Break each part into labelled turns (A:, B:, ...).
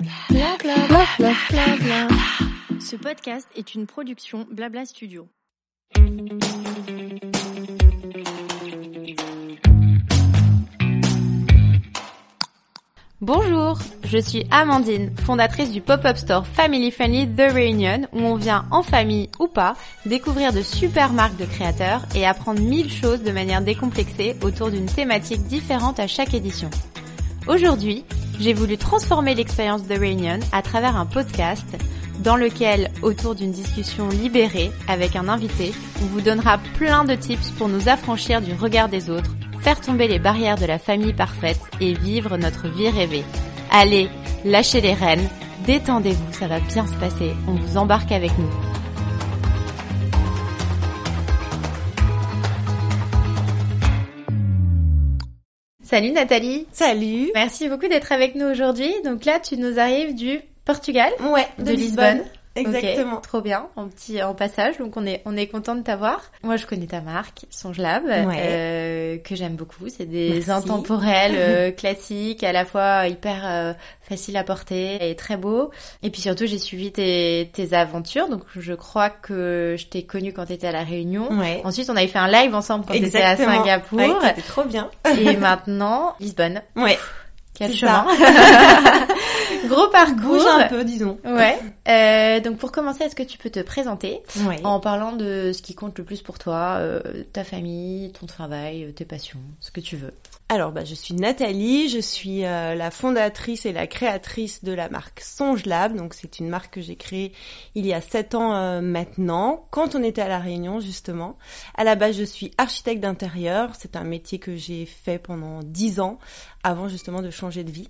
A: Bla. Ce podcast est une production Blabla Studio.
B: Bonjour, je suis Amandine, fondatrice du pop-up store Family Friendly The Reunion où on vient en famille ou pas découvrir de super marques de créateurs et apprendre mille choses de manière décomplexée autour d'une thématique différente à chaque édition. Aujourd'hui, j'ai voulu transformer l'expérience The Reunion à travers un podcast dans lequel, autour d'une discussion libérée avec un invité, on vous donnera plein de tips pour nous affranchir du regard des autres faire tomber les barrières de la famille parfaite et vivre notre vie rêvée. Allez, lâchez les rênes, détendez-vous, ça va bien se passer, on vous embarque avec nous. Salut Nathalie
C: Salut
B: Merci beaucoup d'être avec nous aujourd'hui. Donc là, tu nous arrives du Portugal
C: Ouais,
B: de, Lisbonne.
C: Exactement.
B: Trop bien, en petit en passage, donc on est on est content de t'avoir. Moi, je connais ta marque, Songe Lab, euh, que j'aime beaucoup. C'est des
C: Merci.
B: intemporels euh, classiques, à la fois hyper euh, faciles à porter et très beaux. Et puis surtout, j'ai suivi tes tes aventures, donc je crois que je t'ai connue quand t'étais à la Réunion.
C: Ouais.
B: Ensuite, on avait fait un live ensemble quand t'étais à. Singapour.
C: Ouais, c'était trop bien.
B: et maintenant, Lisbonne.
C: Ouais.
B: Quel chemin. Gros parcours.
C: Bouge un peu, disons.
B: Ouais. Euh, donc pour commencer, est-ce que tu peux te présenter
C: Ouais.
B: en parlant de ce qui compte le plus pour toi, euh, ta famille, ton travail, euh, tes passions, ce que tu veux?
C: Alors, bah, je suis Nathalie, je suis euh, la fondatrice et la créatrice de la marque Songe Lab. Donc, c'est une marque que j'ai créée il y a sept ans euh, maintenant, quand on était à La Réunion, justement. À la base, je suis architecte d'intérieur. C'est un métier que j'ai fait pendant dix ans, avant justement de changer de vie.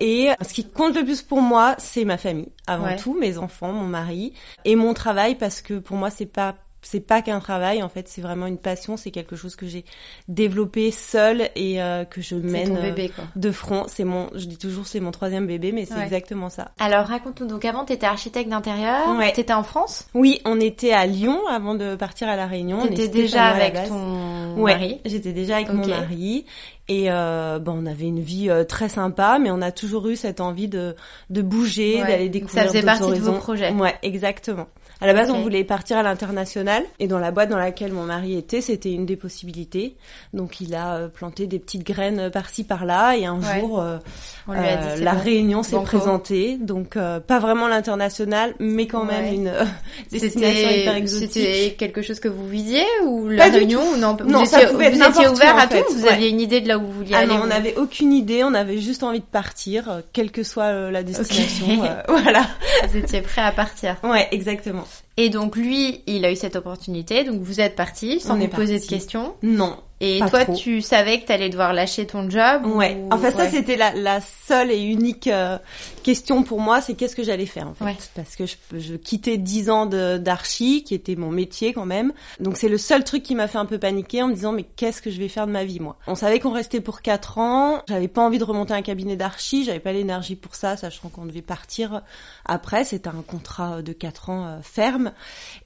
C: Et ce qui compte le plus pour moi, c'est ma famille, avant
B: Ouais.
C: tout, mes enfants, mon mari et mon travail, parce que pour moi, c'est pas c'est pas qu'un travail, en fait, c'est vraiment une passion, c'est quelque chose que j'ai développé seule et euh, que je mène
B: ton
C: euh,
B: bébé quoi.
C: de front. C'est mon, je dis toujours, c'est mon troisième bébé, mais c'est
B: Ouais.
C: exactement ça.
B: Alors raconte-nous, donc avant t'étais architecte d'intérieur,
C: Ouais.
B: t'étais en France,
C: Oui, on était à Lyon avant de partir à la Réunion. On
B: t'étais déjà avec ton
C: Ouais,
B: mari?
C: j'étais déjà avec mon mari et euh, bon, on avait une vie euh, très sympa, mais on a toujours eu cette envie de de bouger,
B: Ouais.
C: d'aller découvrir
B: ça faisait
C: d'autres
B: partie de vos
C: horizons.
B: projets.
C: Ouais, exactement. À la base, on voulait partir à l'international et dans la boîte dans laquelle mon mari était, c'était une des possibilités. Donc, il a euh, planté des petites graines euh, par-ci par-là et un
B: Ouais.
C: jour, euh,
B: On lui a dit
C: euh,
B: c'est
C: la
B: bon.
C: Réunion s'est présentée. Donc, euh, pas vraiment l'international, mais quand même une destination hyper
B: C'était
C: exotique.
B: c'était quelque chose que vous visiez ou la
C: Pas
B: Réunion ou non
C: Non,
B: vous
C: ça
B: étiez,
C: pouvait être
B: vous étiez ouvert à tout, vous
C: Ouais.
B: aviez une idée de là où vous vouliez
C: Ah
B: aller.
C: non, on n'avait aucune idée, on avait juste envie de partir, quelle que soit la destination. Voilà.
B: Vous étiez prêt à partir.
C: Ouais, exactement.
B: Et donc lui, il a eu cette opportunité, donc vous êtes partis sans vous poser de questions.
C: Non.
B: Et
C: Pas
B: toi,
C: trop.
B: tu savais que t'allais devoir lâcher ton job
C: Ouais.
B: ou-
C: Enfin, ça, c'était la, la seule et unique euh, question pour moi, c'est qu'est-ce que j'allais faire en fait.
B: Ouais.
C: Parce que je, je quittais 10 ans d'archi, qui était mon métier quand même. Donc c'est le seul truc qui m'a fait un peu paniquer en me disant mais qu'est-ce que je vais faire de ma vie moi? On savait qu'on restait pour 4 ans. J'avais pas envie de remonter un cabinet d'archi, j'avais pas l'énergie pour ça, sachant qu'on devait partir après. C'était un contrat de 4 ans euh, ferme.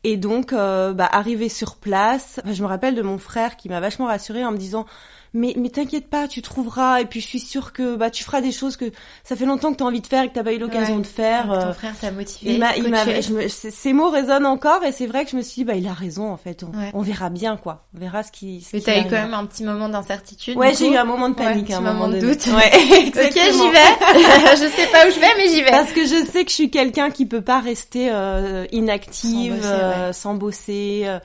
C: Et donc, euh, bah, arrivé sur place, enfin, je me rappelle de mon frère qui m'a vachement rassurée en me disant mais mais t'inquiète pas, tu trouveras et puis je suis sûre que bah tu feras des choses que ça fait longtemps que t'as envie de faire et que t'as pas eu l'occasion
B: Ouais.
C: de faire.
B: Donc,
C: euh,
B: ton frère t'a motivé.
C: il m'a, il m'a,
B: coaché.
C: je me- c- ces mots résonnent encore et c'est vrai que je me suis dit bah il a raison en fait. On,
B: Ouais.
C: on verra bien quoi. On verra ce qui. Ce
B: Mais t'as eu quand même un petit moment d'incertitude.
C: Ouais, j'ai eu un moment de
B: Ouais,
C: panique
B: un
C: moment
B: moment de doute.
C: Ouais,
B: Ok, j'y vais. je sais pas où je vais, mais j'y vais.
C: Parce que je sais que je suis quelqu'un qui peut pas rester euh, inactive,
B: Sans bosser,
C: euh, sans bosser,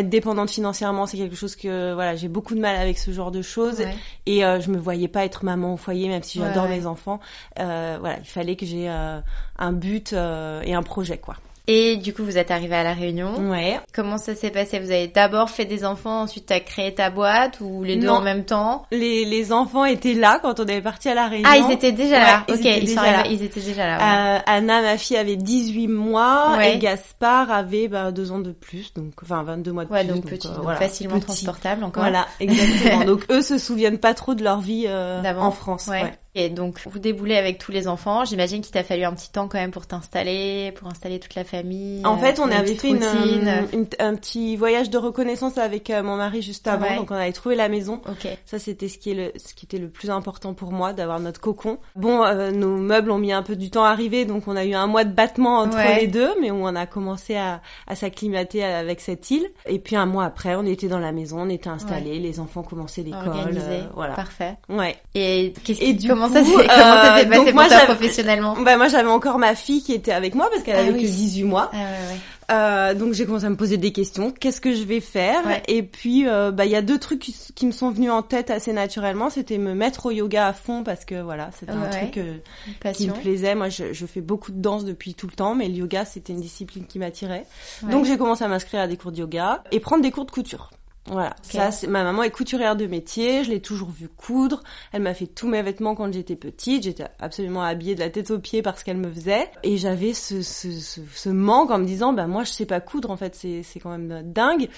C: être dépendante financièrement, c'est quelque chose que voilà, j'ai beaucoup de mal avec ce genre de choses
B: Ouais.
C: et euh, je me voyais pas être maman au foyer même si j'adore
B: ouais.
C: mes enfants. Euh, voilà, il fallait que j'ai euh, un but euh, et un projet quoi.
B: Et du coup, vous êtes arrivé à la Réunion.
C: Ouais.
B: Comment ça s'est passé? Vous avez d'abord fait des enfants, ensuite t'as créé ta boîte ou les deux
C: Non.
B: en même temps?
C: Les, les enfants étaient là quand on avait parti à la Réunion.
B: Ah, ils étaient déjà
C: Ouais,
B: là.
C: ils
B: ok,
C: étaient
B: ils sont
C: déjà
B: arrivés.
C: là.
B: Ils étaient déjà là. ouais.
C: Euh, Anna, ma fille, avait 18 mois
B: Ouais.
C: et Gaspard avait bah, deux ans de plus, donc enfin 22 mois de
B: Ouais,
C: plus.
B: donc petit,
C: euh,
B: donc
C: voilà,
B: facilement
C: petit.
B: transportable encore.
C: Voilà, exactement. donc eux se souviennent pas trop de leur vie euh, en France.
B: Ouais. Et donc, vous déboulez avec tous les enfants. J'imagine qu'il t'a fallu un petit temps quand même pour t'installer, pour installer toute la famille.
C: En fait, on
B: une
C: avait fait une, euh, une- un petit voyage de reconnaissance avec euh, mon mari juste avant,
B: Ouais.
C: donc on avait trouvé la maison.
B: Ok.
C: Ça, c'était ce qui est le, ce qui était le plus important pour moi, d'avoir notre cocon. Bon, euh, nos meubles ont mis un peu du temps à arriver, donc on a eu un mois de battement entre
B: Ouais.
C: les deux, mais où on a commencé à, à s'acclimater avec cette île. Et puis un mois après, on était dans la maison, on était installés, les enfants commençaient l'école, euh, voilà.
B: Parfait.
C: Ouais.
B: Et qu'est-ce que-
C: du
B: comment ça s'est,
C: euh,
B: s'est passé
C: donc
B: pour
C: moi,
B: toi
C: j'avais-
B: professionnellement
C: Bah moi j'avais encore ma fille qui était avec moi parce qu'elle
B: Ah
C: avait
B: oui.
C: que 18 mois.
B: Ah ouais, ouais.
C: Euh, donc j'ai commencé à me poser des questions. Qu'est-ce que je vais faire
B: Ouais.
C: Et puis euh, bah il y a deux trucs qui, me sont venus en tête assez naturellement. C'était me mettre au yoga à fond parce que voilà c'était un truc euh, qui me plaisait. Moi je, je fais beaucoup de danse depuis tout le temps, mais le yoga c'était une discipline qui m'attirait.
B: Ouais.
C: Donc j'ai commencé à m'inscrire à des cours de yoga et prendre des cours de couture. Voilà, ça c'est ma maman est couturière de métier, je l'ai toujours vue coudre, elle m'a fait tous mes vêtements quand j'étais petite, j'étais absolument habillée de la tête aux pieds parce qu'elle me faisait et j'avais ce, ce, ce, ce manque en me disant bah moi je sais pas coudre en fait, c'est c'est quand même dingue.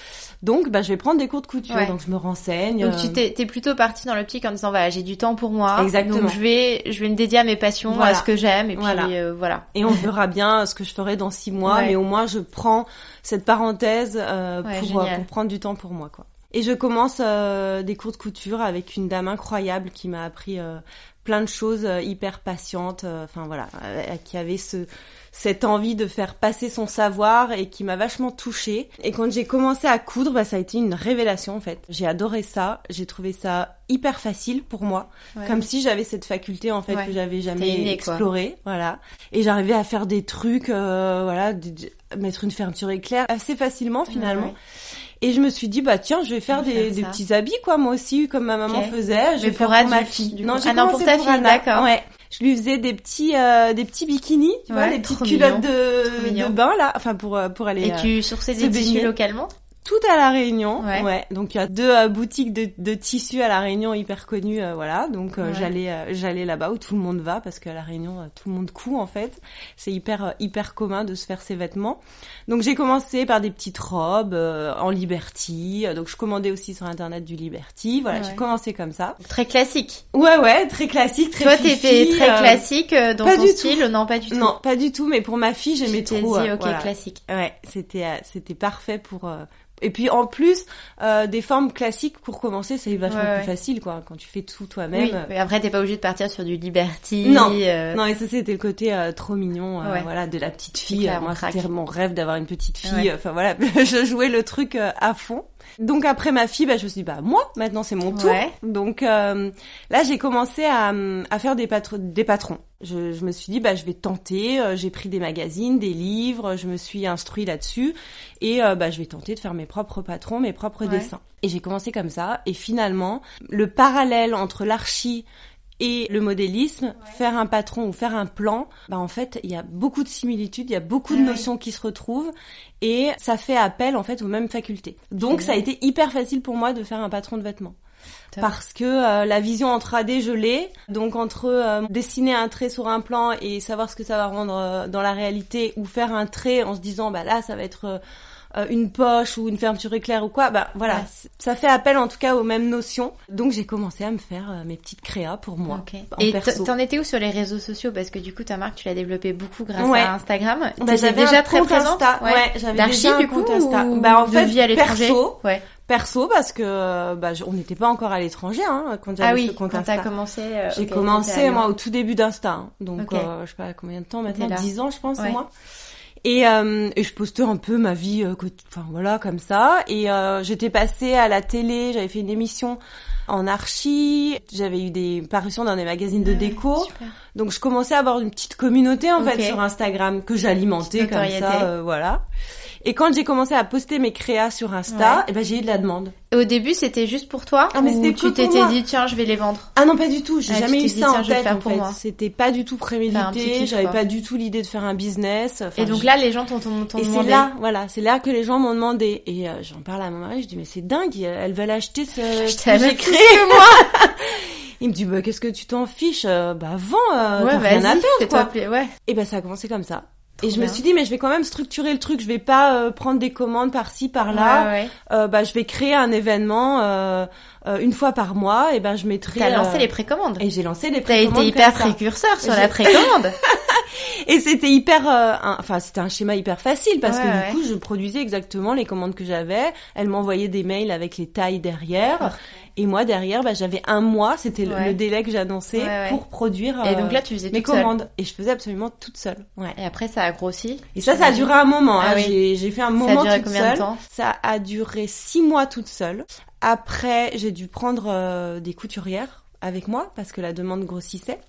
C: Donc bah je vais prendre des cours de couture,
B: Ouais.
C: donc je me renseigne.
B: Donc
C: euh,
B: tu t'es, t'es plutôt parti dans l'optique en disant voilà j'ai du temps pour moi.
C: Exactement.
B: Donc je vais je vais me dédier à mes passions,
C: Voilà.
B: à ce que j'aime et puis
C: Voilà.
B: euh, voilà.
C: et on verra bien ce que je ferai dans six mois,
B: Ouais.
C: mais au moins je prends cette parenthèse euh,
B: Ouais,
C: pour, pour prendre du temps pour moi, quoi. Et je commence euh, des cours de couture avec une dame incroyable qui m'a appris euh, plein de choses, euh, hyper patiente, euh, enfin voilà, qui avait ce cette envie de faire passer son savoir et qui m'a vachement touchée. Et quand j'ai commencé à coudre, bah, ça a été une révélation en fait. J'ai adoré ça, j'ai trouvé ça hyper facile pour moi,
B: Ouais.
C: comme si j'avais cette faculté en fait
B: Ouais.
C: que j'avais jamais explorée, voilà. Et j'arrivais à faire des trucs, euh, voilà, de- de- mettre une fermeture éclair assez facilement finalement.
B: Ouais.
C: Et je me suis dit bah tiens, je vais faire
B: Je vais
C: des,
B: faire
C: des
B: ça.
C: petits habits quoi, moi aussi comme ma maman faisait. Je
B: Mais
C: vais faire
B: pour
C: pour ma fille. Non,
B: Ah non, pour ta fille, d'accord.
C: Ouais. Je lui faisais des petits euh, des petits bikinis, tu vois, des petites culottes de, bain là, enfin pour euh, pour aller
B: Et
C: euh,
B: tu sourçais des tissus localement?
C: Tout à la Réunion.
B: Ouais.
C: Donc il y a deux euh, boutiques de, de tissus à la Réunion hyper connues, euh, voilà. Donc euh,
B: Ouais.
C: j'allais j'allais là-bas où tout le monde va parce qu'à la Réunion tout le monde coud en fait. C'est hyper hyper commun de se faire ses vêtements. Donc j'ai commencé par des petites robes euh, en Liberty. Donc je commandais aussi sur internet du Liberty. Voilà,
B: Ouais.
C: j'ai commencé comme ça.
B: Très classique.
C: Ouais ouais, très classique, très
B: Toi t'étais très classique dans
C: pas
B: ton
C: du tout.
B: style, non pas du tout.
C: Non, pas du tout, mais pour ma fille, j'aimais trop.
B: dit ok
C: voilà.
B: classique.
C: Ouais, c'était c'était parfait pour. Euh, Et puis en plus, euh, des formes classiques pour commencer, c'est vachement
B: Ouais, ouais.
C: plus facile, quoi. Quand tu fais tout toi-même.
B: Oui, mais après t'es pas obligé de partir sur du Liberty.
C: Non.
B: euh,
C: Non, et ça c'était le côté euh, trop mignon, euh,
B: Ouais.
C: voilà, de la petite fille.
B: clair,
C: Moi, c'était mon rêve d'avoir une petite fille. Enfin voilà, je jouais le truc euh, à fond. Donc après ma fille, bah, je me suis dit, bah moi, maintenant c'est mon tour.
B: Ouais.
C: Donc euh, là, j'ai commencé à, à faire des, patro- des patrons. Je, je me suis dit, bah je vais tenter. Euh, J'ai pris des magazines, des livres, je me suis instruit là-dessus, et euh, bah je vais tenter de faire mes propres patrons, mes propres
B: Ouais.
C: dessins. Et j'ai commencé comme ça. Et finalement, le parallèle entre l'archi et le modélisme, faire un patron ou faire un plan, bah en fait, il y a beaucoup de similitudes, il y a beaucoup de notions qui se retrouvent et ça fait appel en fait aux mêmes facultés. Donc ça a été hyper facile pour moi de faire un patron de vêtements. Parce que euh, la vision en 3D, je l'ai. Donc entre euh, dessiner un trait sur un plan et savoir ce que ça va rendre euh, dans la réalité ou faire un trait en se disant bah là ça va être euh, une poche ou une fermeture éclair ou quoi, bah voilà,
B: Ouais.
C: ça fait appel en tout cas aux mêmes notions. Donc j'ai commencé à me faire euh, mes petites créas pour moi.
B: Ok.
C: en
B: Et
C: perso.
B: t'en étais où sur les réseaux sociaux? Parce que du coup, ta marque, tu l'as développée beaucoup grâce
C: Ouais.
B: à Instagram.
C: Bah, j'avais
B: déjà
C: un
B: très
C: compte
B: présente?
C: Insta. Ouais, j'avais
B: D'archi,
C: déjà un
B: du coup,
C: compte Insta.
B: ou
C: Bah, en
B: de
C: fait,
B: vie à
C: perso.
B: Ouais.
C: Perso parce que bah, on n'était pas encore à l'étranger hein, quand j'avais
B: Ah oui,
C: ce compte
B: quand
C: Insta.
B: t'as commencé. euh,
C: J'ai
B: ok, t'étais à
C: commencé moi au tout début d'Insta, hein. donc
B: Ok.
C: euh, je sais pas combien de temps maintenant,
B: T'étais là.
C: 10 ans je pense
B: Ouais.
C: moi. Et, euh, et je postais un peu ma vie, euh, enfin voilà comme ça. Et euh, j'étais passée à la télé, j'avais fait une émission en archi, j'avais eu des parutions dans des magazines de
B: Ah
C: déco.
B: super.
C: Donc je commençais à avoir une petite communauté en fait sur Instagram que j'alimentais comme ça, euh, voilà. Et quand j'ai commencé à poster mes créas sur Insta,
B: Ouais.
C: et ben j'ai eu de la demande.
B: Et au début, c'était juste pour toi
C: Ah, mais
B: ou tu t'étais dit tiens, je vais les vendre?
C: Ah non pas du tout, j'ai
B: Ah,
C: jamais eu ça en tête en
B: pour
C: fait. C'était pas du tout prémédité, j'avais pas du tout l'idée de faire un business. Enfin,
B: Et donc
C: je-
B: là, les gens t'ont t'ont
C: et c'est
B: demandé.
C: là, voilà, c'est là que les gens m'ont demandé. Et euh, j'en parle à mon mari, je dis mais c'est dingue, elles veulent acheter ce, que j'ai
B: même
C: créé moi. Il me dit bah qu'est-ce que tu t'en fiches, Euh, bah vends, euh,
B: Ouais,
C: rien à perdre quoi.
B: Ouais.
C: Et ben ça a commencé comme ça. et je me suis dit mais je vais quand même structurer le truc, je vais pas euh, prendre des commandes par-ci par-là.
B: Ouais, ouais.
C: Euh, bah je vais créer un événement euh, euh, une fois par mois et ben je mettrai
B: T'as lancé
C: euh,
B: les précommandes.
C: et j'ai lancé les
B: T'as été
C: précommandes
B: hyper précurseur sur la précommande.
C: Et c'était hyper, euh, enfin c'était un schéma hyper facile parce
B: Ouais,
C: que du coup je produisais exactement les commandes que j'avais. Elle m'envoyait des mails avec les tailles derrière et moi derrière bah, j'avais un mois, c'était le-
B: Ouais.
C: le délai que j'annonçais
B: Ouais,
C: pour produire
B: Et
C: euh,
B: donc là, tu faisais
C: mes
B: seule.
C: commandes et je faisais absolument toute seule. Ouais.
B: Et après, ça a grossi.
C: Et ça, ça a duré un moment.
B: Ah
C: hein.
B: oui.
C: J'ai fait un
B: Ça a
C: moment
B: duré
C: toute
B: combien de temps
C: Ça a duré six mois toute seule. Après, j'ai dû prendre euh, des couturières avec moi parce que la demande grossissait.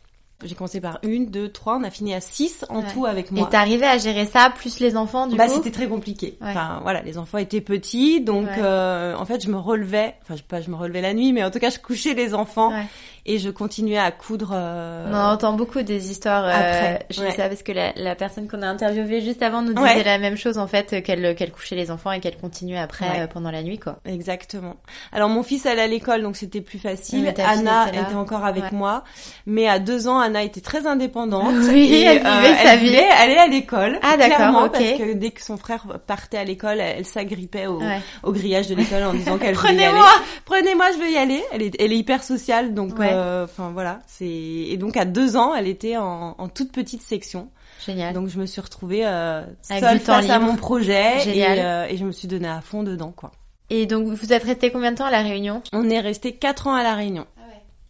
C: J'ai commencé par une, deux, trois. On a fini à six en
B: Ouais.
C: tout avec
B: Et
C: moi.
B: t'arrivais à gérer ça, plus les enfants, du
C: bah,
B: coup
C: c'était très compliqué.
B: Ouais.
C: Enfin, voilà, les enfants étaient petits, donc
B: Ouais.
C: euh, en fait, je me relevais. Enfin, je, pas, je me relevais la nuit, mais en tout cas, je couchais les enfants
B: Ouais.
C: Et je continuais à coudre. euh,
B: On en entend beaucoup des histoires. euh,
C: Après,
B: je
C: ouais.
B: dis ça parce que la, la personne qu'on a interviewée juste avant nous disait
C: Ouais.
B: la même chose en fait, qu'elle qu'elle couchait les enfants et qu'elle continuait après
C: Ouais.
B: euh, pendant la nuit quoi.
C: Exactement. Alors mon fils allait à l'école, donc c'était plus
B: Oui,
C: facile.
B: fille
C: Anna
B: était
C: encore avec moi, mais à deux ans, Anna était très indépendante.
B: Oui,
C: et,
B: elle vivait sa vie.
C: voulait aller à l'école.
B: Ah, d'accord,
C: clairement,
B: ok.
C: Parce que dès que son frère partait à l'école, elle, elle s'agrippait au, au grillage de l'école en disant qu'elle voulait y aller.
B: Prenez-moi
C: Prenez-moi, je veux y aller. Elle est, elle est hyper sociale, donc,
B: Ouais.
C: euh, enfin voilà. C'est et donc à deux ans, elle était en, en toute petite section.
B: Génial.
C: Donc je me suis retrouvée euh, seule face à mon projet et, euh, et je me suis donnée à fond dedans, quoi.
B: Et donc vous êtes resté combien de temps à la Réunion?
C: On est resté quatre ans à la Réunion.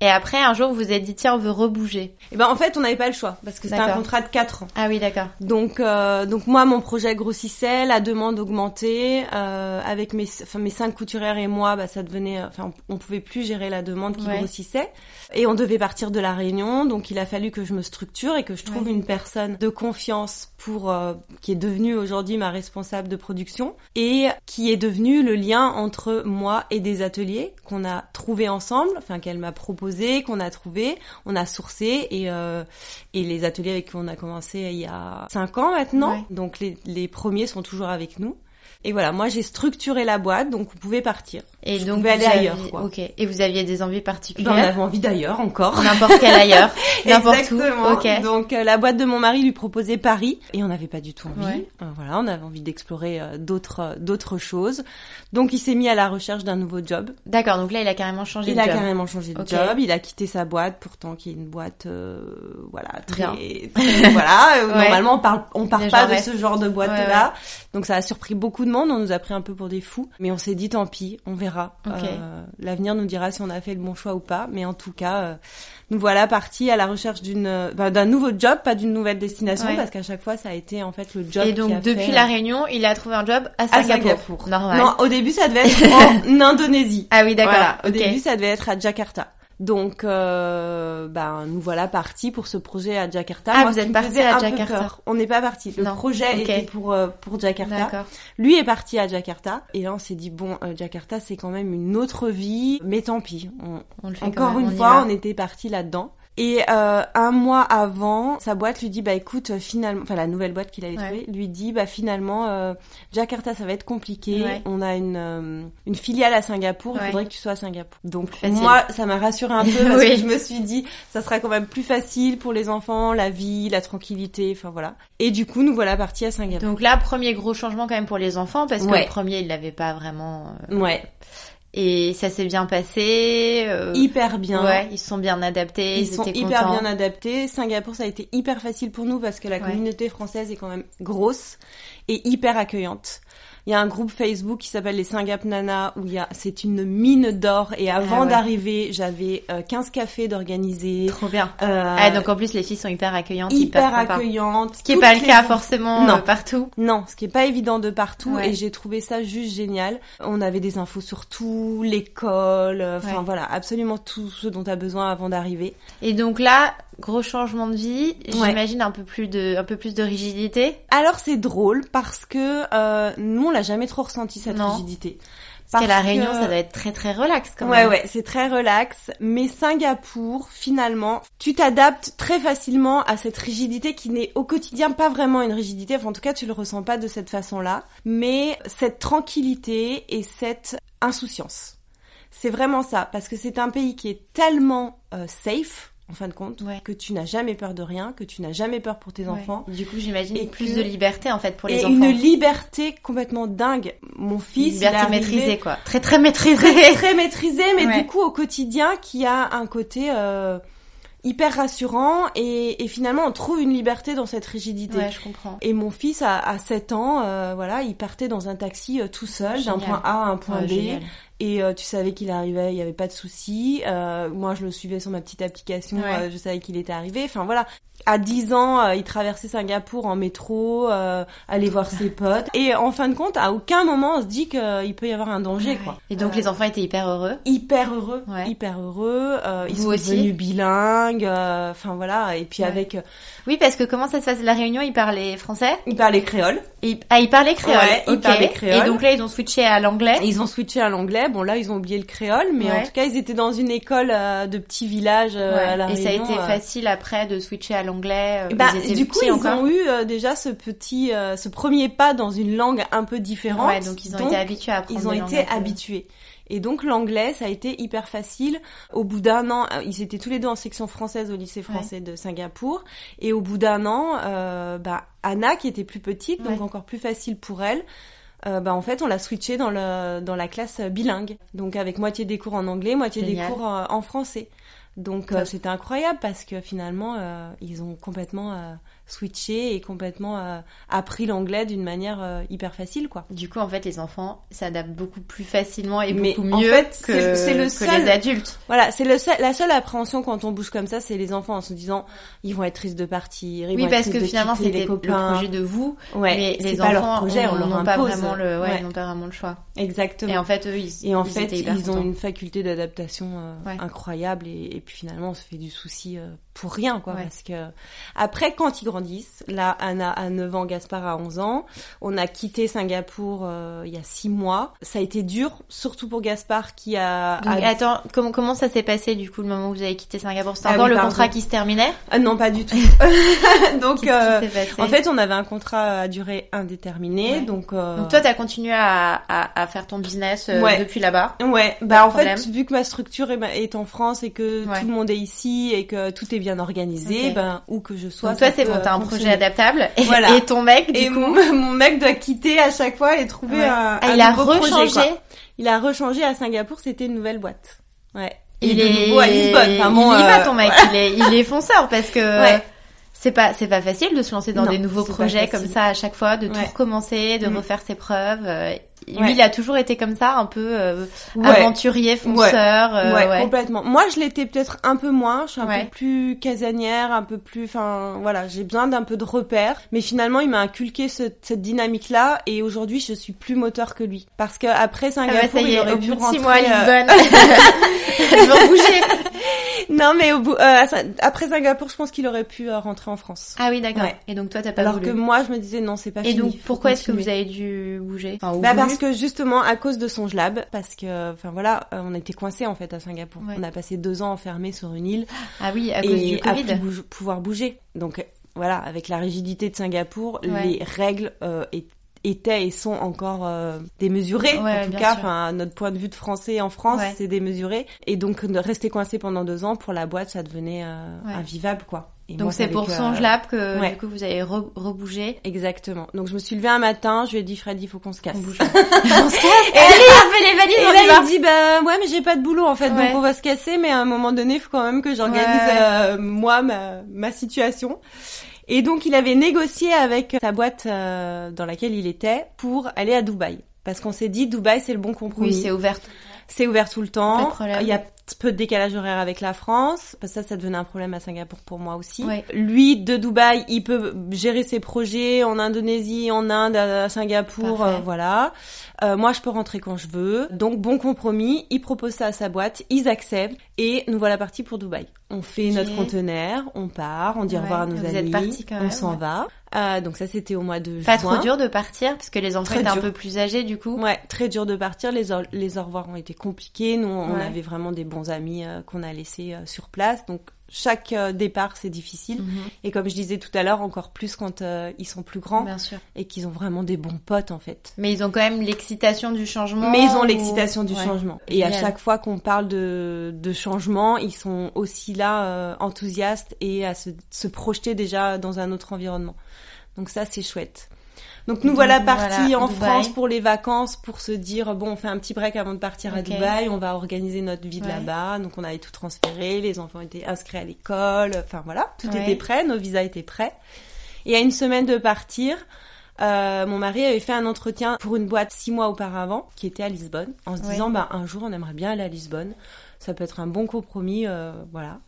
B: Et après un jour vous vous êtes dit tiens on veut rebouger.
C: Et ben en fait, on n'avait pas le choix parce que c'était un contrat de 4 ans.
B: Ah oui d'accord.
C: Donc euh, donc moi mon projet grossissait, la demande augmentait euh, avec mes enfin mes cinq couturières et moi, bah ça devenait enfin on, on pouvait plus gérer la demande qui
B: Ouais.
C: grossissait et on devait partir de la Réunion, donc il a fallu que je me structure et que je trouve
B: Ouais.
C: une personne de confiance pour euh, qui est devenue aujourd'hui ma responsable de production et qui est devenue le lien entre moi et des ateliers qu'on a trouvé ensemble, enfin qu'elle m'a proposé, qu'on a trouvé, on a sourcé et euh, et les ateliers avec qui on a commencé il y a cinq ans maintenant.
B: Ouais.
C: Donc les, les premiers sont toujours avec nous. Et voilà, moi j'ai structuré la boîte, donc vous pouvez partir.
B: Et
C: Je
B: donc
C: pouvais aller
B: vous
C: ailleurs, quoi.
B: Ok. Et vous aviez des envies
C: Ben, on
B: particulières
C: avait envie d'ailleurs encore.
B: N'importe quel ailleurs. N'importe où.
C: Exactement.
B: Ok.
C: Donc euh, la boîte de mon mari lui proposait Paris et on n'avait pas du tout envie.
B: Ouais.
C: Euh, voilà, on avait envie d'explorer euh, d'autres d'autres choses. Donc il s'est mis à la recherche d'un nouveau job.
B: D'accord. Donc là il a carrément changé
C: Il
B: de
C: a
B: job.
C: carrément changé de job, il a quitté sa boîte, pourtant qui est une boîte, euh, voilà, très, très- voilà.
B: Ouais.
C: Normalement, on parle, on part pas
B: gens
C: de ce genre de boîte
B: Ouais,
C: là. Donc ça a surpris beaucoup de monde, on nous a pris un peu pour des fous, mais on s'est dit tant pis, on verra. Euh, L'avenir nous dira si on a fait le bon choix ou pas, mais en tout cas, euh, nous voilà partis à la recherche d'une, euh, bah, d'un nouveau job, pas d'une nouvelle destination,
B: Ouais.
C: parce qu'à chaque fois, ça a été en fait le job.
B: Et
C: qui
B: donc
C: a
B: depuis
C: fait,
B: la Réunion, il a trouvé un job à
C: à
B: Singapour. Normal.
C: Non, au début, ça devait être en Indonésie.
B: Ah oui d'accord.
C: Voilà, au début, ça devait être à Jakarta. Donc, euh, ben, nous voilà partis pour ce projet à Jakarta.
B: Ah,
C: Moi,
B: vous êtes partis à Jakarta.
C: On n'est pas parti. Le
B: Non,
C: projet était pour euh, pour Jakarta. Lui est parti à Jakarta. Et là, on s'est dit bon, euh, Jakarta, c'est quand même une autre vie. Mais tant pis. On-
B: On le fait quand
C: encore une
B: on
C: fois, on était parti là-dedans. Et euh, un mois avant, sa boîte lui dit bah écoute euh, finalement, enfin la nouvelle boîte qu'il avait
B: Ouais.
C: trouvée lui dit bah finalement euh, Jakarta ça va être compliqué.
B: Ouais.
C: On a une euh, une filiale à Singapour, il
B: Ouais.
C: faudrait que tu sois à Singapour. Donc
B: Facile.
C: moi ça m'a rassuré un peu parce
B: Oui.
C: que je me suis dit ça sera quand même plus facile pour les enfants, la vie, la tranquillité, enfin voilà. Et du coup nous voilà partis à Singapour.
B: Donc là, premier gros changement quand même pour les enfants parce que le premier, il l'avait pas vraiment. euh,
C: Ouais,
B: Et ça s'est bien passé. euh,
C: hyper bien.
B: Ouais, ils sont bien adaptés. Ils,
C: Ils sont
B: étaient
C: hyper
B: contents.
C: bien adaptés. Singapour, ça a été hyper facile pour nous parce que la
B: Ouais.
C: communauté française est quand même grosse et hyper accueillante. Il y a un groupe Facebook qui s'appelle les Singap Nana où il y a, c'est une mine d'or et avant
B: Ah ouais.
C: d'arriver, j'avais euh, 15 cafés d'organiser.
B: Trop bien.
C: Euh,
B: Ah, donc en plus, les filles sont hyper accueillantes, hyper,
C: accueillantes.
B: Ce qui est
C: Toutes
B: pas le cas forcément
C: Non.
B: euh, partout.
C: Non, ce qui est pas évident de partout
B: Ouais.
C: et j'ai trouvé ça juste génial. On avait des infos sur tout, l'école, euh, enfin
B: Ouais.
C: voilà, absolument tout ce dont tu as besoin avant d'arriver.
B: Et donc là, gros changement de vie. J'imagine un peu plus de, un peu plus de rigidité.
C: Alors c'est drôle parce que euh, nous on l'a jamais trop ressenti cette
B: Non.
C: rigidité.
B: Parce, qu'à la
C: que-
B: Réunion, ça doit être très très relax quand
C: Ouais
B: même.
C: ouais, c'est très relax. Mais Singapour, finalement, tu t'adaptes très facilement à cette rigidité qui n'est au quotidien pas vraiment une rigidité. Enfin en tout cas tu le ressens pas de cette façon-là, mais cette tranquillité et cette insouciance. C'est vraiment ça parce que c'est un pays qui est tellement euh, safe en fin de compte,
B: Ouais.
C: que tu n'as jamais peur de rien, que tu n'as jamais peur pour tes enfants.
B: Du coup, j'imagine
C: Et
B: plus
C: que-
B: de liberté en fait pour les
C: Et
B: enfants.
C: une liberté complètement dingue. Mon
B: Une
C: fils, il
B: liberté
C: arrivé
B: maîtrisée quoi. Très très maîtrisée.
C: très, très maîtrisé, mais
B: Ouais.
C: du coup au quotidien qui a un côté euh, hyper rassurant et, et finalement on trouve une liberté dans cette rigidité.
B: Ouais, je comprends.
C: Et mon fils à, à 7 ans, euh, voilà, il partait dans un taxi euh, tout seul d'un point A à un point
B: Ouais,
C: B.
B: génial.
C: Et euh, tu savais qu'il arrivait, il n'y avait pas de souci. Euh, moi, je le suivais sur ma petite application,
B: Ouais.
C: euh, je savais qu'il était arrivé. Enfin voilà, à 10 ans, euh, il traversait Singapour en métro, euh, aller voir ses potes. Et en fin de compte, à aucun moment on se dit qu'il peut y avoir un danger,
B: Ouais.
C: quoi.
B: Et donc
C: Euh,
B: les enfants étaient hyper heureux?
C: hyper heureux,
B: Ouais.
C: hyper heureux. Euh, ils
B: Vous
C: sont
B: aussi?
C: devenus bilingues. euh, Enfin voilà, et puis avec, euh,
B: Oui, parce que comment ça se passe? La réunion Ils parlaient français?
C: Ils parlaient créole.
B: Et- Ah, ils parlaient créole.
C: Ouais, ils parlaient créole.
B: Et donc là, ils ont switché à l'anglais?
C: Ils ont switché à l'anglais. Bon là, ils ont oublié le créole, mais
B: Ouais.
C: en tout cas, ils étaient dans une école euh, de petit village euh,
B: Ouais.
C: à la
B: Et ça a été
C: euh.
B: facile après de switcher à l'anglais.
C: Bah, du coup, ils
B: encore.
C: ont eu euh, déjà ce petit, ce premier pas dans une langue un peu différente.
B: Ouais, donc ils ont été habitués à apprendre
C: Ils ont été habitués. Et donc l'anglais, ça a été hyper facile. Au bout d'un an, euh, ils étaient tous les deux en section française au lycée français de Singapour. Et au bout d'un an, euh, bah, Anna, qui était plus petite, donc
B: Ouais.
C: encore plus facile pour elle, euh, bah, en fait, on l'a switché dans, le, dans la classe bilingue. Donc avec moitié des cours en anglais, moitié
B: Génial.
C: des cours en français. Donc euh, c'était incroyable parce que finalement, ils ont complètement euh, switché et complètement euh, appris l'anglais d'une manière euh, hyper facile, quoi.
B: Du coup, en fait, les enfants s'adaptent beaucoup plus facilement et
C: Mais
B: beaucoup
C: en
B: mieux
C: fait,
B: que,
C: c'est- le
B: que
C: seul-
B: les adultes.
C: Voilà, c'est le seul, la seule appréhension quand on bouge comme ça, c'est les enfants en se disant ils vont être tristes de partir, ils
B: Oui,
C: vont être
B: parce
C: tristes
B: que
C: de
B: finalement, c'était le projet de vous,
C: Ouais,
B: mais les
C: pas leur
B: enfants
C: projet, on,
B: on-
C: leur
B: pas vraiment le, ouais,
C: Ouais,
B: ils n'ont pas vraiment le choix.
C: exactement.
B: Et en fait, eux, ils,
C: Et en
B: ils
C: fait, ils ont
B: contents.
C: une faculté d'adaptation euh, incroyable et, et puis finalement, on se fait du souci euh, pour rien, quoi.
B: Ouais.
C: Parce que après, quand ils grandissent, là, Anna a 9 ans, Gaspard a 11 ans. On a quitté Singapour euh, il y a 6 mois. Ça a été dur, surtout pour Gaspard qui a.
B: Donc,
C: a-
B: attends, comment, comment ça s'est passé du coup le moment où vous avez quitté Singapour? C'était
C: Ah
B: encore
C: oui,
B: le
C: pardon.
B: contrat qui se terminait?
C: Ah non, pas du tout. donc, euh, en fait, on avait un contrat à durée indéterminée,
B: Ouais.
C: donc. euh,
B: Donc toi, t'as continué à, à, à faire ton business euh,
C: Ouais.
B: depuis là-bas?
C: Ouais, bah en fait, vu que ma structure est, est en France et que tout le monde est ici et que tout est bien organisé,
B: Ok.
C: ben où que je sois.
B: Donc toi, c'est bon, t'as
C: euh,
B: un projet adaptable. Et,
C: Voilà.
B: et ton mec, du
C: Et
B: coup,
C: mon, mon mec doit quitter à chaque fois et trouver
B: Ouais.
C: un,
B: Ah,
C: un
B: il a
C: nouveau projet,
B: rechangé.
C: quoi. Il a rechangé à Singapour, c'était une nouvelle boîte. Ouais.
B: Il
C: de
B: est
C: nouveau à Lisbonne. Enfin, bon,
B: il y va
C: euh,
B: ton mec, il est, il est fonceur parce que
C: Ouais.
B: c'est pas, c'est pas facile de se lancer dans
C: Non,
B: des nouveaux projets comme ça à chaque fois, de tout recommencer, de
C: Mm.
B: refaire ses preuves. Lui,
C: Ouais.
B: il a toujours été comme ça, un peu euh,
C: Ouais.
B: aventurier, fonceur. euh,
C: ouais,
B: ouais.
C: complètement. Moi, je l'étais peut-être un peu moins. Je suis un
B: Ouais.
C: peu plus casanière, un peu plus. Enfin, voilà, j'ai besoin d'un peu de repères. Mais finalement, il m'a inculqué ce- cette dynamique-là, et aujourd'hui, je suis plus moteur que lui. Parce que après
B: Ah bah,
C: Singapour,
B: ça y
C: il
B: est,
C: aurait
B: au
C: pu rentrer.
B: six mois à
C: euh,
B: Lisbonne. Bouger.
C: Non, mais au bout, euh, ça- après Singapour, je pense qu'il aurait pu euh, rentrer en France.
B: Ah oui, d'accord.
C: Ouais.
B: Et donc toi, t'as pas
C: Alors
B: voulu.
C: que moi, je me disais non, c'est pas
B: Et
C: fini.
B: donc, pourquoi est-ce que vous avez dû bouger? Enfin,
C: Bah parce que justement à cause de son lab, parce que enfin voilà, euh, on était coincés en fait à Singapour.
B: Ouais.
C: On a passé deux ans enfermés sur une île
B: Ah oui, à cause
C: et
B: du
C: à
B: Covid.
C: plus pouvoir bouger. Donc voilà, avec la rigidité de Singapour,
B: Ouais.
C: les règles euh, étaient et sont encore euh, démesurées.
B: Ouais,
C: en tout cas, enfin notre point de vue de français en France, c'est démesuré. Et donc de rester coincé pendant deux ans pour la boîte, ça devenait euh, invivable quoi. Et
B: Donc c'est pour
C: que,
B: son
C: euh,
B: lab que
C: ouais.
B: du coup vous avez re- rebougé.
C: Exactement. Donc je me suis levée un matin, je lui ai dit Freddy, il faut qu'on se casse.
B: On bouge. on se casse. Allez, on fait les valises,
C: Et
B: on
C: là, il dit, bah, ouais, mais j'ai pas de boulot, en fait,
B: Ouais.
C: donc on va se casser, mais à un moment donné, il faut quand même que j'organise,
B: Ouais.
C: euh, moi, ma, ma situation. Et donc, il avait négocié avec sa boîte euh, dans laquelle il était pour aller à Dubaï. Parce qu'on s'est dit, Dubaï, c'est le bon compromis.
B: Oui, c'est ouvert.
C: C'est ouvert tout le
B: Pas
C: temps.
B: de problème.
C: Il y a peu de décalage horaire avec la France. Parce que ça, ça devenait un problème à Singapour pour moi aussi.
B: Ouais.
C: Lui, de Dubaï, il peut gérer ses projets en Indonésie, en Inde, à Singapour, euh, voilà. Euh, moi, je peux rentrer quand je veux. Donc, bon compromis. Il propose ça à sa boîte, ils acceptent, et nous voilà partis pour Dubaï. On fait notre conteneur, on part, on dit au revoir à nos
B: Vous
C: amis,
B: êtes
C: on s'en
B: ouais.
C: va. Euh, donc ça, c'était au mois de
B: Pas
C: juin.
B: trop dur de partir parce que les enfants étaient un peu plus âgés du coup.
C: Ouais, très dur de partir. Les, au- les au revoir ont été compliqués. Nous, on
B: Ouais.
C: avait vraiment des bons amis euh, qu'on a laissés euh, sur place. Donc, chaque euh, départ c'est difficile.
B: Mhm.
C: Et comme je disais tout à l'heure, encore plus quand euh, ils sont plus grands
B: Bien sûr.
C: et qu'ils ont vraiment des bons potes en fait.
B: Mais ils ont quand même l'excitation du changement.
C: Mais ils ont
B: ou-
C: l'excitation du
B: Ouais.
C: changement. Et à chaque fois qu'on parle de, de changement, ils sont aussi là euh, enthousiastes et à se, se projeter déjà dans un autre environnement. Donc ça, c'est chouette. Donc nous voilà partis
B: voilà,
C: en
B: Dubaï.
C: France pour les vacances, pour se dire bon, on fait un petit break avant de partir à. Dubaï, on va organiser notre vie de
B: Ouais.
C: là-bas. Donc on avait tout transféré, les enfants étaient inscrits à l'école, enfin voilà, tout
B: Ouais.
C: était prêt, nos visas étaient prêts. Et à une semaine de partir, euh, mon mari avait fait un entretien pour une boîte six mois auparavant, qui était à Lisbonne, en se
B: Ouais.
C: disant bah un jour on aimerait bien aller à Lisbonne, ça peut être un bon compromis, euh, voilà.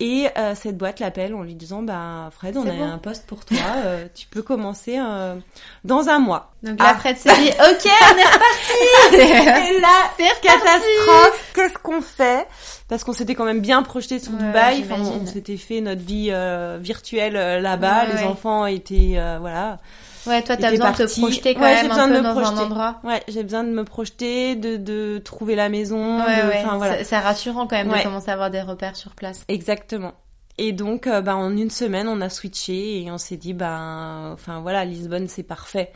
C: Et euh, cette boîte l'appelle en lui disant bah Fred, on a
B: bon.
C: un poste pour toi, euh, tu peux commencer euh, dans un mois.
B: Donc là,
C: Ah.
B: Fred s'est dit, ok, on est reparti.
C: Et là, catastrophe, qu'est-ce qu'on fait? Parce qu'on s'était quand même bien projeté sur
B: Ouais,
C: Dubaï, enfin, on, s'était fait notre vie euh, virtuelle euh, là-bas,
B: Ouais,
C: les
B: ouais.
C: enfants étaient euh, voilà.
B: Ouais, toi, t'as besoin de te projeter quand
C: Ouais,
B: même
C: besoin
B: un
C: de
B: peu
C: me
B: dans
C: projeter.
B: un endroit.
C: Ouais, j'ai besoin de me projeter, de, de trouver la maison,
B: Ouais,
C: de-
B: ouais.
C: enfin voilà.
B: C'est- rassurant quand même de commencer à avoir des repères sur place.
C: Exactement. Et donc, euh, bah, en une semaine, on a switché et on s'est dit, ben, enfin voilà, Lisbonne, c'est parfait.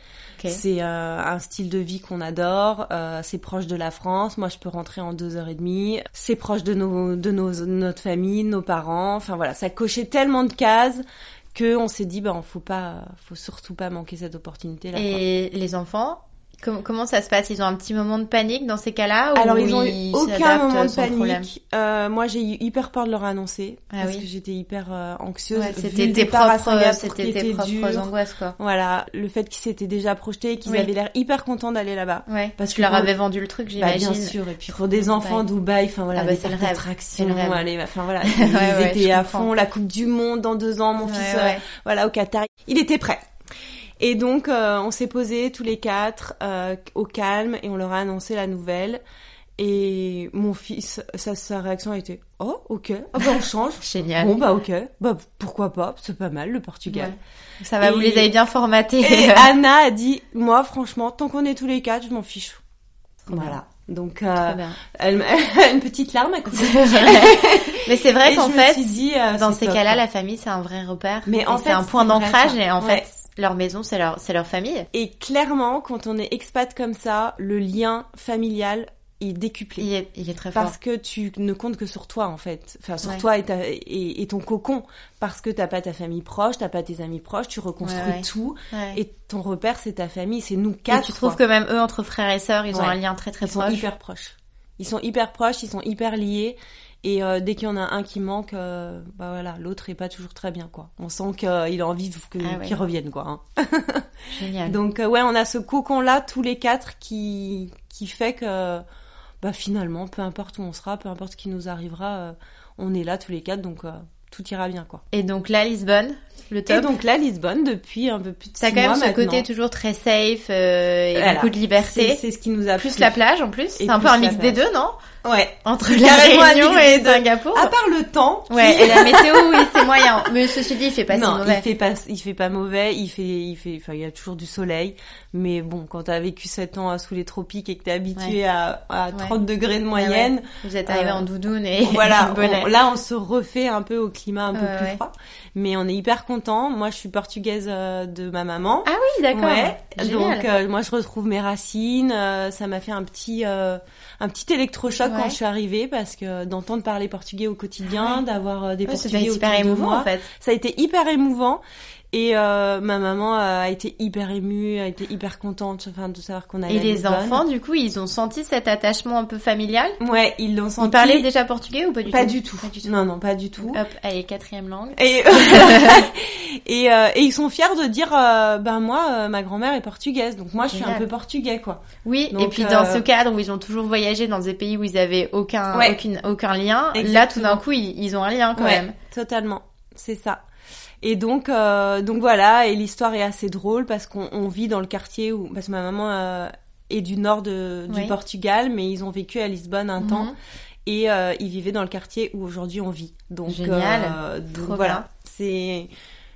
B: Ok.
C: C'est euh, un style de vie qu'on adore. euh, c'est proche de la France. Moi, je peux rentrer en deux heures et demie. C'est proche de nos, de nos, notre famille, de nos parents. Enfin voilà, ça cochait tellement de cases que on s'est dit, ben, faut pas, faut surtout pas manquer cette opportunité là.
B: Et les enfants, com- comment ça se passe? Ils ont un petit moment de panique dans ces cas-là
C: Alors ils ont eu aucun moment de panique. Euh, moi j'ai eu hyper peur de leur annoncer
B: Ah
C: parce
B: oui.
C: que j'étais hyper euh, anxieuse.
B: Ouais, C'était
C: le
B: tes propres, c'était tes propres
C: dur.
B: angoisses quoi.
C: Voilà, le fait qu'ils s'étaient déjà projetés, qu'ils
B: Oui.
C: avaient l'air hyper contents d'aller là-bas.
B: Ouais.
C: Parce que
B: leur
C: pour-
B: avais vendu le truc,
C: Bah,
B: j'imagine.
C: bien sûr, et puis pour des enfants
B: Dubaï.
C: Enfin voilà,
B: Ah bah, c'est le rêve.
C: enfin voilà, ils étaient à fond, la Coupe du Monde dans deux ans, mon fils, euh, voilà, au Qatar, il était prêt. Et donc, euh, on s'est posés tous les quatre euh, au calme et on leur a annoncé la nouvelle. Et mon fils, sa, sa réaction a été « Oh, ok, ah bah, on change.
B: Génial.
C: Bon, bah ok, bah pourquoi pas, c'est pas mal le Portugal.
B: Ouais. Ça va, vous les avez bien formatés.
C: Et Anna a dit « Moi, franchement, tant qu'on est tous les quatre, je m'en fiche. »
B: Trop
C: Voilà. Donc, euh, elle, elle a une petite larme à
B: vrai. Mais c'est vrai qu'en fait,
C: dit, euh,
B: dans ces cas-là, la famille, c'est un vrai repère.
C: Mais en fait,
B: c'est un point d'ancrage et en
C: Ouais.
B: fait, leur maison, c'est leur, c'est leur famille.
C: Et clairement, quand on est expat comme ça, le lien familial est décuplé.
B: Il est, il est très fort.
C: Parce que tu ne comptes que sur toi en fait, enfin sur
B: Ouais.
C: toi et, ta- et, et ton cocon, parce que t'as pas ta famille proche, t'as pas tes amis proches, tu reconstruis
B: Ouais, ouais.
C: tout
B: Ouais.
C: et ton repère c'est ta famille, c'est nous
B: Et
C: quatre.
B: tu trouves que même eux, entre frères et sœurs, ils ont un lien très très
C: ils sont
B: proche.
C: hyper proches. Ils sont hyper proches, ils sont hyper liés. Et euh, dès qu'il y en a un qui manque, euh, bah voilà, l'autre est pas toujours très bien quoi. On sent qu'il a envie
B: Ah ouais.
C: qu'il revienne quoi. hein.
B: Génial.
C: Donc euh, ouais, on a ce cocon là tous les quatre qui qui fait que bah finalement, peu importe où on sera, peu importe ce qui nous arrivera, euh, on est là tous les quatre, donc euh, tout ira bien quoi.
B: Et donc là, Lisbonne, le top.
C: Et donc là, Lisbonne depuis un peu plus de
B: T'as quand même ce
C: maintenant.
B: côté toujours très safe euh, et
C: Voilà.
B: beaucoup de liberté.
C: c'est ce qui nous a
B: Plus
C: plu.
B: la plage en plus. C'est un peu un mix des deux, non?
C: Ouais.
B: Entre la Réunion et. Singapour.
C: À part le temps. qui-
B: Ouais, et la météo, oui, c'est moyen. Mais ceci dit, il fait pas si
C: non,
B: mauvais.
C: il fait pas, il fait pas mauvais, il fait, il fait, enfin, il y a toujours du soleil. Mais bon, quand t'as vécu 7 ans sous les tropiques et que t'es habitué
B: Ouais.
C: à, à 30
B: Ouais.
C: degrés de
B: Ouais,
C: moyenne,
B: ouais. Vous êtes arrivé
C: Euh,
B: en doudoune et
C: voilà, on- là on se refait un peu au climat un peu
B: Ouais,
C: plus
B: ouais.
C: froid. Mais on est hyper content. Moi, je suis portugaise euh, de ma maman.
B: Ah oui, d'accord.
C: Donc euh, moi je retrouve mes racines. euh, ça m'a fait un petit euh, un petit électrochoc
B: Ouais.
C: quand je suis arrivée parce que d'entendre parler portugais au quotidien, d'avoir euh, des
B: Ouais,
C: portugais autour de
B: émouvant
C: moi,
B: en fait.
C: ça a été hyper émouvant. Et euh, ma maman a été hyper émue, a été hyper contente enfin, de savoir qu'on allait
B: Et les enfants, du coup, ils ont senti cet attachement un peu familial?
C: Ouais, ils l'ont senti.
B: Ils parlaient déjà portugais ou pas du
C: pas
B: tout?
C: du tout.
B: Pas du tout.
C: Non, non, pas du tout.
B: Hop, allez, quatrième langue.
C: Et, et, euh, et ils sont fiers de dire, euh, ben moi, euh, ma grand-mère est portugaise, donc moi je suis un peu portugais, quoi.
B: Oui, et puis dans
C: euh,
B: ce cadre où ils ont toujours voyagé dans des pays où ils avaient aucun,
C: Ouais.
B: aucune, aucun lien, là tout d'un coup ils, ils ont un lien quand
C: Ouais,
B: même.
C: totalement, c'est ça. Et donc, euh, donc voilà, et l'histoire est assez drôle parce qu'on on vit dans le quartier où, parce que ma maman euh, est du nord de, du
B: Oui.
C: Portugal, mais ils ont vécu à Lisbonne un temps
B: Mhm.
C: et euh, ils vivaient dans le quartier où aujourd'hui on vit. Donc,
B: Génial.
C: euh, donc
B: Trop
C: voilà, c'est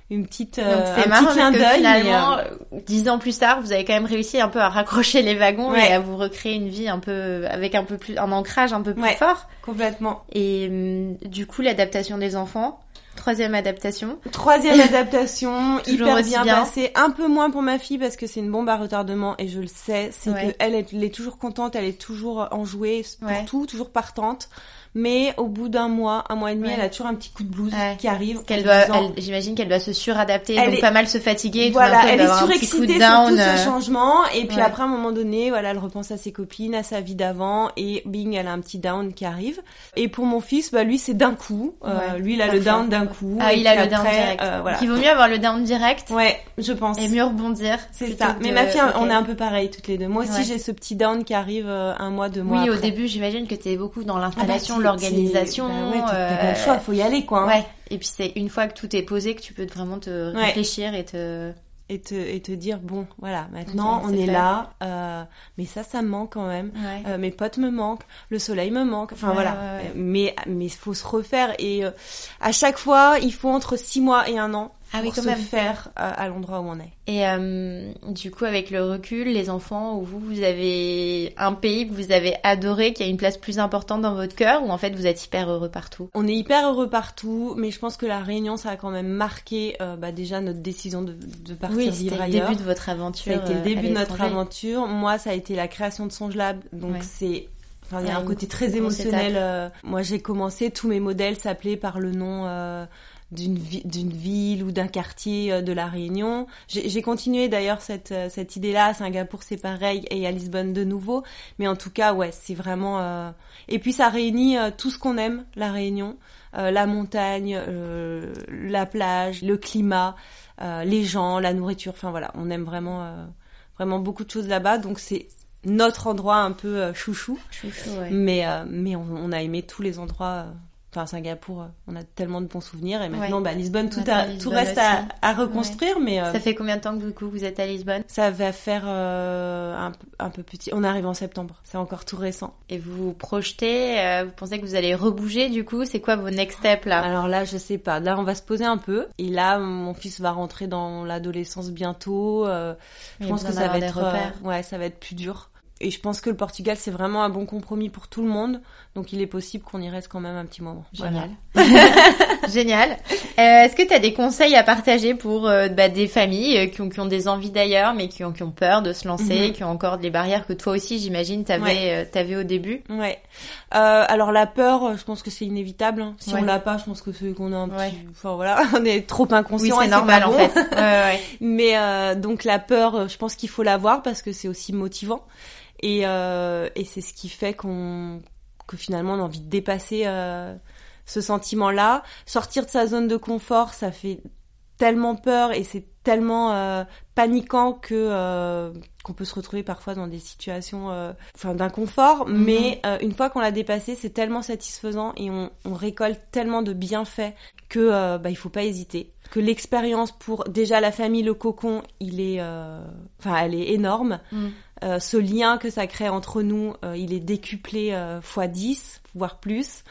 C: une petite
B: Donc
C: euh,
B: c'est
C: un
B: marrant
C: petit clin
B: parce que finalement,
C: euh,
B: dix ans plus tard, vous avez quand même réussi un peu à raccrocher les wagons
C: Ouais.
B: et à vous recréer une vie un peu avec un peu plus un ancrage un peu plus
C: Ouais.
B: fort.
C: complètement.
B: Et hum, du coup, l'adaptation des enfants, troisième adaptation.
C: Troisième adaptation, hyper bien,
B: bien.
C: passée. Un peu moins pour ma fille parce que c'est une bombe à retardement et je le sais. C'est
B: Ouais.
C: que elle est, elle est toujours contente, elle est toujours enjouée pour
B: Ouais.
C: tout, toujours partante. Mais au bout d'un mois, un mois et demi,
B: Ouais.
C: elle a toujours un petit coup de blues
B: Ouais.
C: qui arrive.
B: Qu'elle doit, j'imagine qu'elle doit se suradapter, donc
C: est-
B: pas mal se fatiguer. tout
C: Voilà, elle est surexcitée sur tout ce changement et puis
B: ouais.
C: après à un moment donné, voilà, elle repense à ses copines, à sa vie d'avant et bing, elle a un petit down qui arrive. Et pour mon fils, bah lui c'est d'un coup, Euh, lui il a
B: parfait.
C: le down d'un coup.
B: Ah, il a le down direct.
C: euh, voilà.
B: Il vaut mieux avoir le down direct
C: Ouais, je pense.
B: et mieux rebondir.
C: C'est ça. Mais
B: de-
C: ma fille, on est un peu pareil toutes les deux. Moi aussi, j'ai ce petit down qui arrive euh, un mois, deux mois
B: Oui, au début, j'imagine que t'es beaucoup dans
C: Ah bah,
B: l'installation,
C: tu-
B: l'organisation.
C: tu- bah ouais, t'as
B: euh,
C: pas le choix, faut y aller quoi. hein.
B: Ouais. Et puis c'est une fois que tout est posé que tu peux vraiment te
C: Ouais.
B: réfléchir et te.
C: Et te et te dire bon, voilà, maintenant on est là. euh, mais ça, ça me manque quand même.
B: Ouais.
C: Euh, mes potes me manquent, le soleil me manque. Enfin
B: Ouais,
C: voilà.
B: ouais,
C: Mais mais faut se refaire et euh, à chaque fois, il faut entre six mois et un an
B: Ah oui,
C: pour
B: quand
C: se
B: même.
C: faire euh, à l'endroit où on est.
B: Et euh, du coup, avec le recul, les enfants, où vous, vous avez un pays que vous avez adoré, qui a une place plus importante dans votre cœur, ou en fait vous êtes hyper heureux partout?
C: On est hyper heureux partout, mais je pense que la Réunion, ça a quand même marqué euh, bah, déjà notre décision de, de partir
B: Oui,
C: vivre
B: c'était le
C: ailleurs.
B: début de votre aventure.
C: Ça a été le
B: euh,
C: début
B: à
C: de notre aventure. Moi, ça a été la création de Songe Lab, donc
B: Ouais.
C: c'est. Enfin, il y a
B: Ouais,
C: un côté très émotionnel. euh, Moi, j'ai commencé, tous mes modèles s'appelaient par le nom euh, d'une vi- d'une ville ou d'un quartier euh, de la Réunion. J'ai continué d'ailleurs cette euh, cette idée-là à Singapour, c'est pareil, et à Lisbonne de nouveau. Mais en tout cas, ouais, c'est vraiment. euh, Et puis ça réunit euh, tout ce qu'on aime, la Réunion, Euh, la montagne, euh, la plage, le climat, euh, les gens, la nourriture. Enfin voilà, on aime vraiment euh, vraiment beaucoup de choses là-bas. Donc c'est notre endroit un peu chouchou.
B: Chouchou, ouais.
C: Mais, euh, mais on, on a aimé tous les endroits. Enfin, Singapour, euh, on a tellement de bons souvenirs. Et maintenant,
B: Ouais.
C: bah, Lisbonne, tout, a-
B: Lisbonne
C: tout reste à, à reconstruire. Mais euh,
B: Ça fait combien de temps que du coup vous êtes à Lisbonne?
C: ça va faire euh, un, peu- un peu petit. On arrive en septembre. C'est encore tout récent.
B: et vous vous projetez euh, Vous pensez que vous allez rebouger du coup? C'est quoi vos next steps là?
C: Alors là, je sais pas. Là, on va se poser un peu. Et là, mon fils va rentrer dans l'adolescence bientôt. euh, je pense que ça va être, euh, ouais, ça va être plus dur. Et je pense que le Portugal, c'est vraiment un bon compromis pour tout le monde. Donc, il est possible qu'on y reste quand même un petit moment. Voilà.
B: Génial. Génial. Euh, Est-ce que tu as des conseils à partager pour euh, bah, des familles euh, qui, ont, qui ont des envies d'ailleurs, mais qui ont, qui ont peur de se lancer,
C: Mhm.
B: qui ont encore des barrières que toi aussi, j'imagine, t'avais
C: Ouais.
B: euh, t'avais au début?
C: Ouais. Euh, alors la peur, je pense que c'est inévitable. hein. Si
B: Ouais.
C: on l'a pas, je pense que c'est qu'on a un petit,
B: Ouais.
C: enfin voilà, on est trop
B: Oui,
C: inconscient. et
B: c'est normal
C: pas
B: en
C: bon.
B: fait. Ouais, ouais.
C: Mais euh, donc la peur, je pense qu'il faut l'avoir parce que c'est aussi motivant et euh, et c'est ce qui fait qu'on que finalement on a envie de dépasser euh, ce sentiment-là, sortir de sa zone de confort, ça fait tellement peur et c'est tellement euh, paniquant que euh, qu'on peut se retrouver parfois dans des situations euh, enfin d'inconfort
B: Mhm.
C: mais euh, une fois qu'on l'a dépassé c'est tellement satisfaisant et on, on récolte tellement de bienfaits que bah il faut pas hésiter que l'expérience pour déjà la famille le cocon il est euh, enfin elle est énorme
B: Mm.
C: Euh, ce lien que ça crée entre nous euh, il est décuplé euh, fois 10 voire plus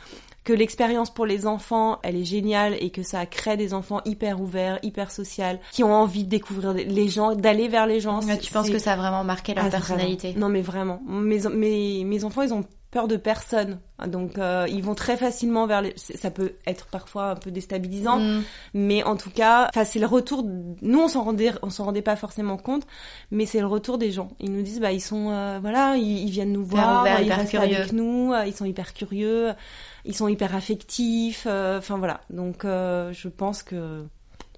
C: que l'expérience pour les enfants, elle est géniale et que ça crée des enfants hyper ouverts, hyper sociaux, qui ont envie de découvrir les gens, d'aller vers les gens. C'est-
B: tu penses que ça a vraiment marqué leur
C: Ah,
B: personnalité?
C: Vraiment. Non mais vraiment, mes, mes, mes enfants ils ont peur de personne, donc euh, ils vont très facilement vers les... Ça peut être parfois un peu déstabilisant,
B: Mm.
C: mais en tout cas, enfin c'est le retour. Nous on s'en rendait, on s'en rendait pas forcément compte, mais c'est le retour des gens. Ils nous disent bah ils sont euh, voilà, ils, ils viennent nous voir, ils restent
B: curieux.
C: avec nous, euh, ils sont hyper curieux, ils sont hyper affectifs. euh, Enfin voilà, donc euh, je pense que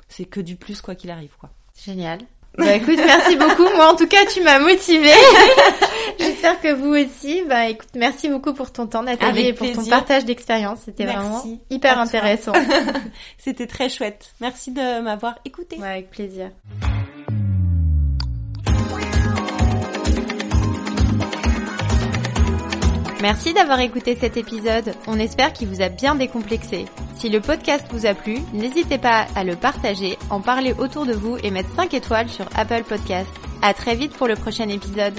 C: c'est que du plus quoi qu'il arrive quoi.
B: Génial. Bah écoute, merci beaucoup. Moi, en tout cas, tu m'as motivée. J'espère que vous aussi. Bah écoute, merci beaucoup pour ton temps, Nathalie,
C: Avec
B: et pour ton partage d'expérience. C'était vraiment hyper intéressant.
C: C'était très chouette. Merci de m'avoir écouté.
B: Ouais, avec plaisir. Merci d'avoir écouté cet épisode. On espère qu'il vous a bien décomplexé. Si le podcast vous a plu, n'hésitez pas à le partager, en parler autour de vous et mettre 5 étoiles sur Apple Podcast. À très vite pour le prochain épisode.